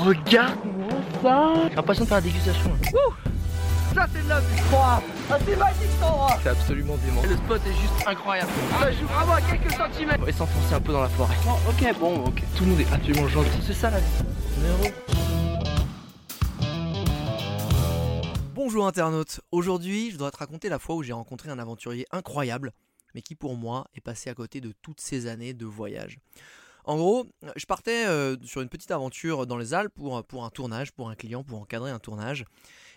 regarde-moi ça J'ai l'impression de faire la dégustation. Ça c'est de la vie Ah c'est magique cet endroit C'est absolument dément. Le spot est juste incroyable. Ça joue vraiment à quelques centimètres On va s'enfoncer un peu dans la forêt. Ok bon ok Tout le monde est absolument gentil. C'est ça la vie. Bonjour internaute, aujourd'hui je voudrais te raconter la fois où j'ai rencontré un aventurier incroyable, mais qui pour moi est passé à côté de toutes ces années de voyage. En gros, je partais euh, sur une petite aventure dans les Alpes pour, un tournage, pour un client, pour encadrer un tournage.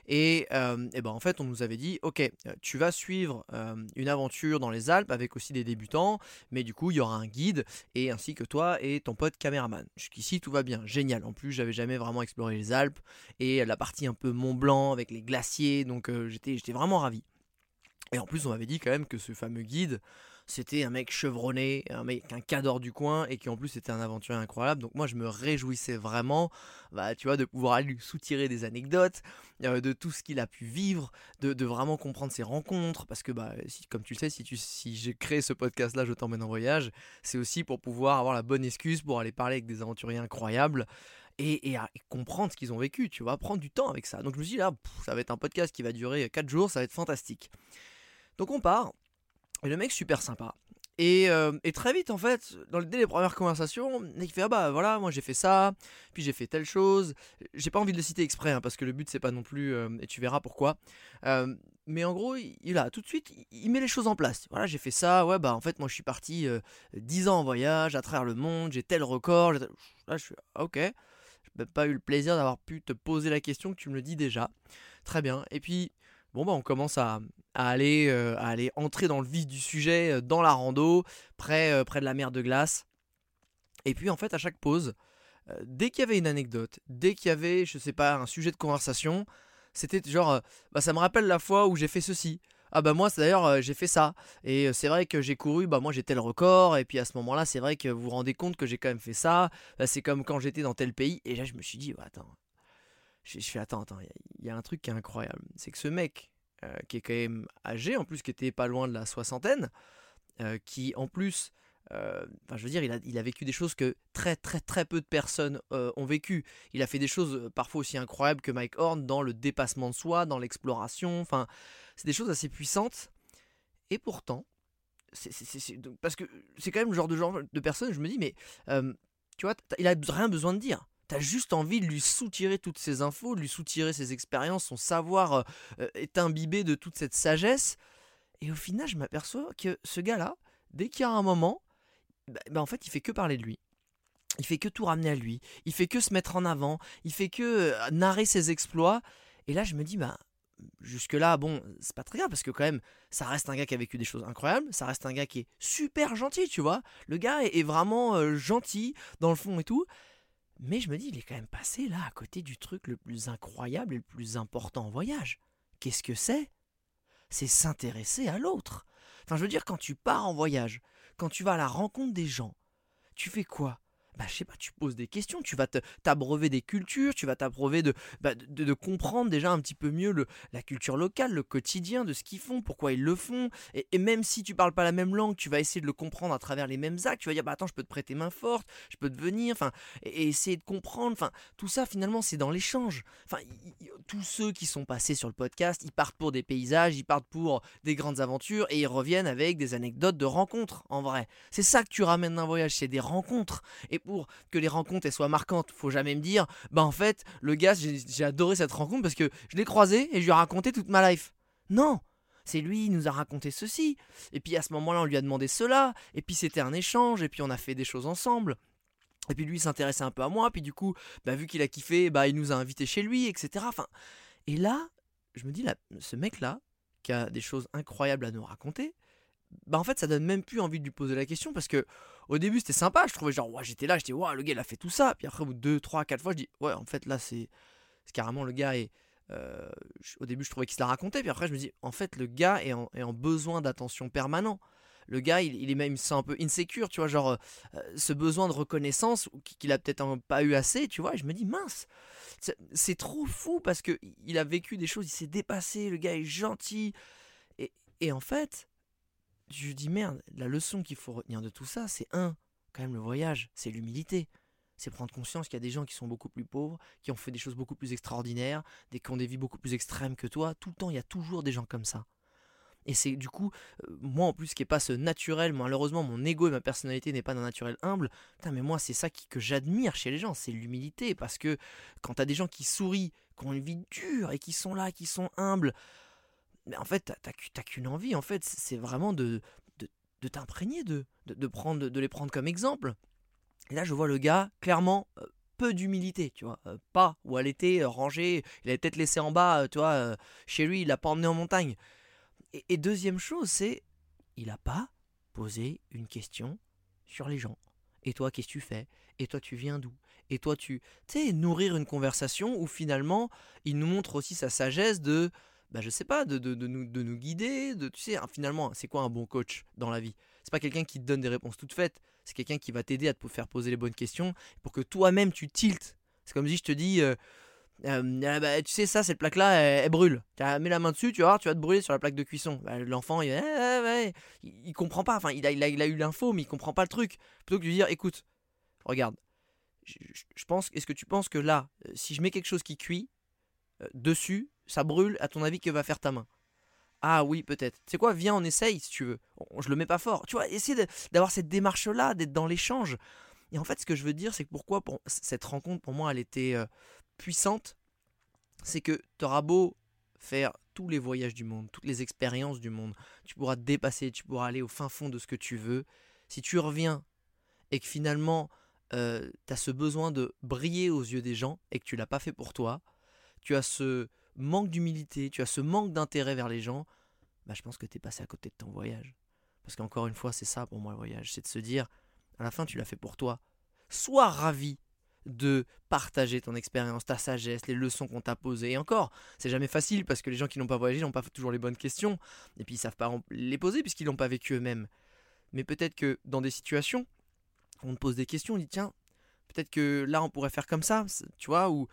Et, euh, et ben en fait, on nous avait dit, ok, tu vas suivre euh, une aventure dans les Alpes avec aussi des débutants, mais du coup, il y aura un guide, et ainsi que toi et ton pote caméraman. Jusqu'ici, tout va bien, génial. En plus, j'avais jamais vraiment exploré les Alpes, et la partie un peu Mont Blanc avec les glaciers, donc j'étais j'étais vraiment ravi. Et en plus, on m'avait dit quand même que ce fameux guide, c'était un mec chevronné, un mec, un cadre du coin et qui en plus était un aventurier incroyable. Donc moi je me réjouissais vraiment, bah, tu vois, de pouvoir lui soutirer des anecdotes, euh, de tout ce qu'il a pu vivre, de, vraiment comprendre ses rencontres. Parce que bah, comme tu le sais, si, si j'ai créé ce podcast-là, je t'emmène en voyage, c'est aussi pour pouvoir avoir la bonne excuse pour aller parler avec des aventuriers incroyables. Et, comprendre ce qu'ils ont vécu, tu vois, prendre du temps avec ça. Donc je me suis dit là, ça va être un podcast qui va durer 4 jours, ça va être fantastique. Donc on part, et le mec, super sympa. Euh, et, très vite, en fait, dans dès les premières conversations, il fait Ah bah voilà, moi j'ai fait ça, puis j'ai fait telle chose. J'ai pas envie de le citer exprès, hein, parce que le but c'est pas non plus, euh, et tu verras pourquoi. Euh, mais en gros, il, a tout de suite, il, met les choses en place. Voilà, j'ai fait ça, ouais, bah en fait, moi je suis parti 10 ans en voyage à travers le monde, j'ai tel record. Là, je suis ah, Ok, j'ai pas eu le plaisir d'avoir pu te poser la question que tu me le dis déjà. Très bien. Et puis, bon, bah on commence à, aller, euh, aller entrer dans le vif du sujet, euh, dans la rando, près, euh, près de la mer de glace. Et puis en fait, à chaque pause, dès qu'il y avait une anecdote, dès qu'il y avait, je sais pas, un sujet de conversation, c'était genre, bah, ça me rappelle la fois où j'ai fait ceci. Ah bah moi d'ailleurs j'ai fait ça. Et c'est vrai que j'ai couru bah moi j'ai tel record. Et puis à ce moment-là c'est vrai que vous vous rendez compte que j'ai quand même fait ça. C'est comme quand j'étais dans tel pays. Et là je me suis dit attends. Je, fais attends attends il y, a un truc qui est incroyable. C'est que ce mec euh, qui est quand même âgé, en plus qui était pas loin de la soixantaine, euh, qui en plus, euh, enfin je veux dire, il a, il a, vécu des choses que très très très peu de personnes ont vécu. Il a fait des choses parfois aussi incroyables que Mike Horn dans le dépassement de soi, dans l'exploration, enfin c'est des choses assez puissantes. Et pourtant, c'est, parce que c'est quand même le genre de, genre de personne, je me dis, mais tu vois, il a rien besoin de dire. T'as juste envie de lui soutirer toutes ces infos, de lui soutirer ses expériences, son savoir euh, euh, est imbibé de toute cette sagesse. Et au final, je m'aperçois que ce gars-là, dès qu'il y a un moment, bah, bah, en fait, il fait que parler de lui. Il fait que tout ramener à lui. Il fait que se mettre en avant. Il fait que euh, narrer ses exploits. Et là, je me dis, bah, jusque-là, bon, c'est pas très grave parce que quand même, ça reste un gars qui a vécu des choses incroyables. Ça reste un gars qui est super gentil, tu vois. Le gars est, vraiment gentil dans le fond et tout. Mais je me dis, il est quand même passé là à côté du truc le plus incroyable et le plus important en voyage. Qu'est-ce que c'est? C'est s'intéresser à l'autre. Enfin, je veux dire, quand tu pars en voyage, quand tu vas à la rencontre des gens, tu fais quoi? Bah, je sais pas, tu poses des questions, tu vas t'abreuver des cultures, tu vas t'abreuver bah, de, de, comprendre déjà un petit peu mieux le, la culture locale, le quotidien, de ce qu'ils font, pourquoi ils le font. Et, même si tu parles pas la même langue, tu vas essayer de le comprendre à travers les mêmes actes. Tu vas dire, bah attends, je peux te prêter main forte, je peux te venir, enfin, et, essayer de comprendre. Enfin, tout ça finalement, c'est dans l'échange. Enfin, tous ceux qui sont passés sur le podcast, ils partent pour des paysages, ils partent pour des grandes aventures et ils reviennent avec des anecdotes de rencontres, en vrai. C'est ça que tu ramènes d'un voyage, c'est des rencontres. Et pour que les rencontres soient marquantes, faut jamais me dire, bah en fait, le gars, j'ai adoré cette rencontre parce que je l'ai croisé et je lui ai raconté toute ma life. Non, c'est lui, il nous a raconté ceci, et puis à ce moment-là, on lui a demandé cela, et puis c'était un échange, et puis on a fait des choses ensemble. Et puis lui s'intéressait un peu à moi, puis du coup, bah, vu qu'il a kiffé, bah, il nous a invités chez lui, etc. Enfin, et là, je me dis, là, ce mec-là, qui a des choses incroyables à nous raconter, bah en fait ça donne même plus envie de lui poser la question parce que au début c'était sympa, je trouvais genre ouais, j'étais là, j'étais ouais, le gars il a fait tout ça, puis après au bout de 2, 3, 4 fois je dis ouais en fait là c'est carrément le gars et euh, au début je trouvais qu'il se la racontait, puis après je me dis en fait le gars est en, est en besoin d'attention permanent. Le gars, il, est même il un peu insécure, tu vois, genre euh, ce besoin de reconnaissance qu'il a peut-être pas eu assez, tu vois. Et je me dis mince, c'est trop fou parce que il a vécu des choses, il s'est dépassé, le gars est gentil. Et, et en fait, je dis merde, la leçon qu'il faut retenir de tout ça, c'est un, quand même le voyage, c'est l'humilité. c'est prendre conscience qu'il y a des gens qui sont beaucoup plus pauvres, qui ont fait des choses beaucoup plus extraordinaires, des, qui ont des vies beaucoup plus extrêmes que toi. Tout le temps, il y a toujours des gens comme ça. Et c'est du coup, euh, moi en plus qui est pas ce naturel, malheureusement mon ego et ma personnalité n'est pas d'un naturel humble, mais moi c'est ça que j'admire chez les gens, c'est l'humilité, parce que quand t'as des gens qui sourient, qui ont une vie dure et qui sont là, qui sont humbles, mais en fait t'as qu'une envie, en fait c'est vraiment de, de, t'imprégner de, de, prendre, de les prendre comme exemple. Et là je vois le gars, clairement, euh, peu d'humilité, tu vois, euh, pas, où elle était rangée, il avait peut-être laissé en bas, tu vois, chez lui, il l'a pas emmené en montagne. Et, deuxième chose, c'est il n'a pas posé une question sur les gens. Et toi, qu'est-ce que tu fais? Et toi, tu viens d'où? Et toi, tu. Tu sais, nourrir une conversation où finalement, il nous montre aussi sa sagesse de. Bah, je sais pas, de, de, nous, de nous guider. De, tu sais, finalement, c'est quoi un bon coach dans la vie? C'est pas quelqu'un qui te donne des réponses toutes faites. C'est quelqu'un qui va t'aider à te faire poser les bonnes questions pour que toi-même tu tiltes. C'est comme si je te dis. Euh, euh, ah bah, tu sais, ça, cette plaque-là, elle, brûle. Tu mets la main dessus, tu vas tu vas te brûler sur la plaque de cuisson. Bah, l'enfant, il, il, comprend pas. Enfin, il a, il a, eu l'info, mais il comprend pas le truc. Plutôt que de lui dire, écoute, regarde, je, pense, est-ce que tu penses que là, euh, si je mets quelque chose qui cuit euh, dessus, ça brûle, à ton avis, que va faire ta main? Ah oui, peut-être. C'est quoi? Viens, on essaye si tu veux. Je le mets pas fort. Tu vois, essayer d'avoir cette démarche-là, d'être dans l'échange. Et en fait, ce que je veux dire, c'est que pourquoi pour, cette rencontre, pour moi, elle était puissante, c'est que tu auras beau faire tous les voyages du monde, toutes les expériences du monde, tu pourras te dépasser, tu pourras aller au fin fond de ce que tu veux. Si tu reviens et que finalement euh, tu as ce besoin de briller aux yeux des gens et que tu l'as pas fait pour toi, tu as ce manque d'humilité, tu as ce manque d'intérêt vers les gens, bah, je pense que tu es passé à côté de ton voyage. Parce qu'encore une fois, c'est ça pour moi le voyage, c'est de se dire, à la fin tu l'as fait pour toi. Sois ravi de partager ton expérience, ta sagesse, les leçons qu'on t'a posées. Et encore, c'est jamais facile parce que les gens qui n'ont pas voyagé n'ont pas toujours les bonnes questions. Et puis ils savent pas les poser puisqu'ils n'ont pas vécu eux-mêmes. Mais peut-être que dans des situations, on te pose des questions, on dit tiens, peut-être que là on pourrait faire comme ça, tu vois, ou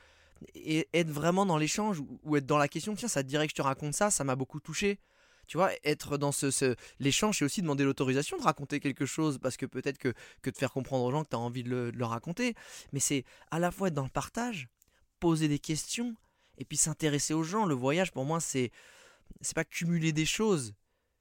être vraiment dans l'échange ou être dans la question, tiens, ça te dirait que je te raconte ça, ça m'a beaucoup touché tu vois, être dans ce, l'échange, c'est aussi demander l'autorisation de raconter quelque chose, parce que peut-être que, que de faire comprendre aux gens que tu as envie de le, raconter, mais c'est à la fois être dans le partage, poser des questions, et puis s'intéresser aux gens. Le voyage, pour moi, c'est c'est pas cumuler des choses,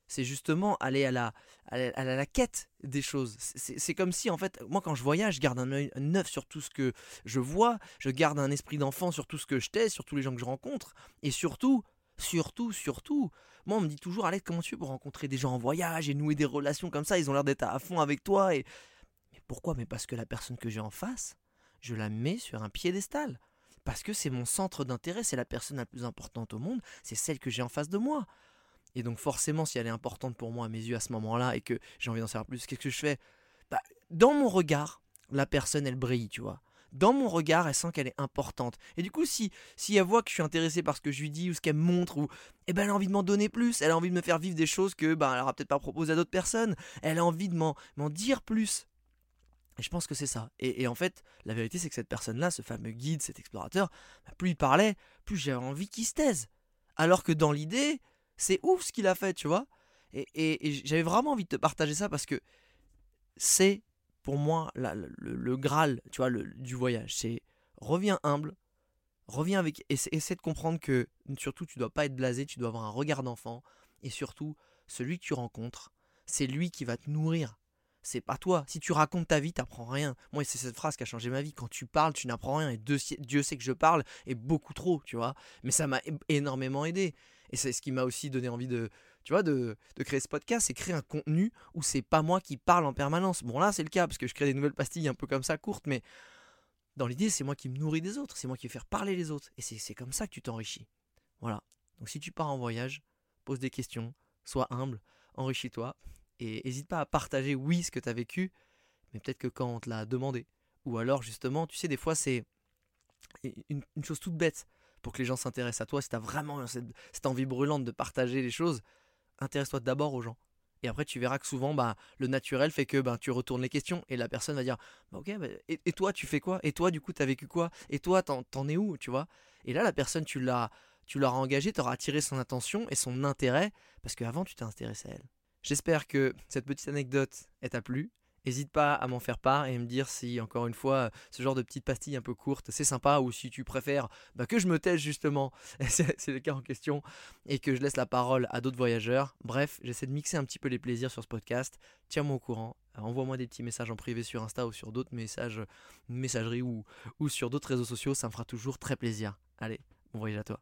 c'est justement aller à la, à la, quête des choses. C'est comme si, en fait, moi, quand je voyage, je garde un œil neuf sur tout ce que je vois, je garde un esprit d'enfant sur tout ce que je teste, sur tous les gens que je rencontre, et surtout, surtout, surtout, moi, on me dit toujours, Alex, comment tu fais pour rencontrer des gens en voyage et nouer des relations comme ça? Ils ont l'air d'être à fond avec toi. Et... Mais pourquoi? Mais parce que la personne que j'ai en face, je la mets sur un piédestal. Parce que c'est mon centre d'intérêt, c'est la personne la plus importante au monde, c'est celle que j'ai en face de moi. Et donc forcément, si elle est importante pour moi à mes yeux à ce moment-là et que j'ai envie d'en savoir plus, qu'est-ce que je fais? Bah, Dans mon regard, la personne, elle brille, tu vois dans mon regard, elle sent qu'elle est importante. Et du coup, si, si elle voit que je suis intéressé par ce que je lui dis ou ce qu'elle me montre, ou, eh ben, elle a envie de m'en donner plus, elle a envie de me faire vivre des choses que ben, elle peut-être pas proposé à d'autres personnes, elle a envie de m'en dire plus. Et je pense que c'est ça. Et, en fait, la vérité, c'est que cette personne-là, ce fameux guide, cet explorateur, bah, plus il parlait, plus j'avais envie qu'il se taise. Alors que dans l'idée, c'est ouf ce qu'il a fait, tu vois. Et, et j'avais vraiment envie de te partager ça parce que c'est pour moi le, graal tu vois, du voyage. C'est reviens humble, reviens avec. Essaie, de comprendre que surtout tu dois pas être blasé, tu dois avoir un regard d'enfant. Et surtout, celui que tu rencontres, c'est lui qui va te nourrir. C'est pas toi. Si tu racontes ta vie, t'apprends rien. Moi, c'est cette phrase qui a changé ma vie. Quand tu parles, tu n'apprends rien. Et Dieu sait que je parle, et beaucoup trop, tu vois. Mais ça m'a énormément aidé. Et c'est ce qui m'a aussi donné envie de, tu vois, de, créer ce podcast, c'est créer un contenu où c'est pas moi qui parle en permanence. Bon, là, c'est le cas, parce que je crée des nouvelles pastilles un peu comme ça, courtes, mais dans l'idée, c'est moi qui me nourris des autres, c'est moi qui vais faire parler les autres. Et c'est comme ça que tu t'enrichis. Voilà. Donc si tu pars en voyage, pose des questions, sois humble, enrichis-toi, et n'hésite pas à partager, oui, ce que tu as vécu, mais peut-être que quand on te l'a demandé. Ou alors, justement, tu sais, des fois, c'est une, chose toute bête pour que les gens s'intéressent à toi. Si tu as vraiment cette envie brûlante de partager les choses, intéresse-toi d'abord aux gens. Et après, tu verras que souvent, bah, le naturel fait que bah, tu retournes les questions et la personne va dire bah, Ok, bah, et, toi, tu fais quoi? Et toi, du coup, tu as vécu quoi? Et toi, t'en, es où? Tu vois? Et là, la personne, tu l'as, tu l'auras engagée, tu auras attiré son attention et son intérêt parce qu'avant, tu t'es intéressé à elle. J'espère que cette petite anecdote t'a plu N'hésite pas à m'en faire part et me dire si, encore une fois, ce genre de petites pastilles un peu courtes, c'est sympa ou si tu préfères bah, que je me taise justement, c'est le cas en question, et que je laisse la parole à d'autres voyageurs. Bref, j'essaie de mixer un petit peu les plaisirs sur ce podcast. Tiens-moi au courant. Envoie-moi des petits messages en privé sur Insta ou sur d'autres messages, messageries ou, ou sur d'autres réseaux sociaux. Ça me fera toujours très plaisir. Allez, bon voyage à toi.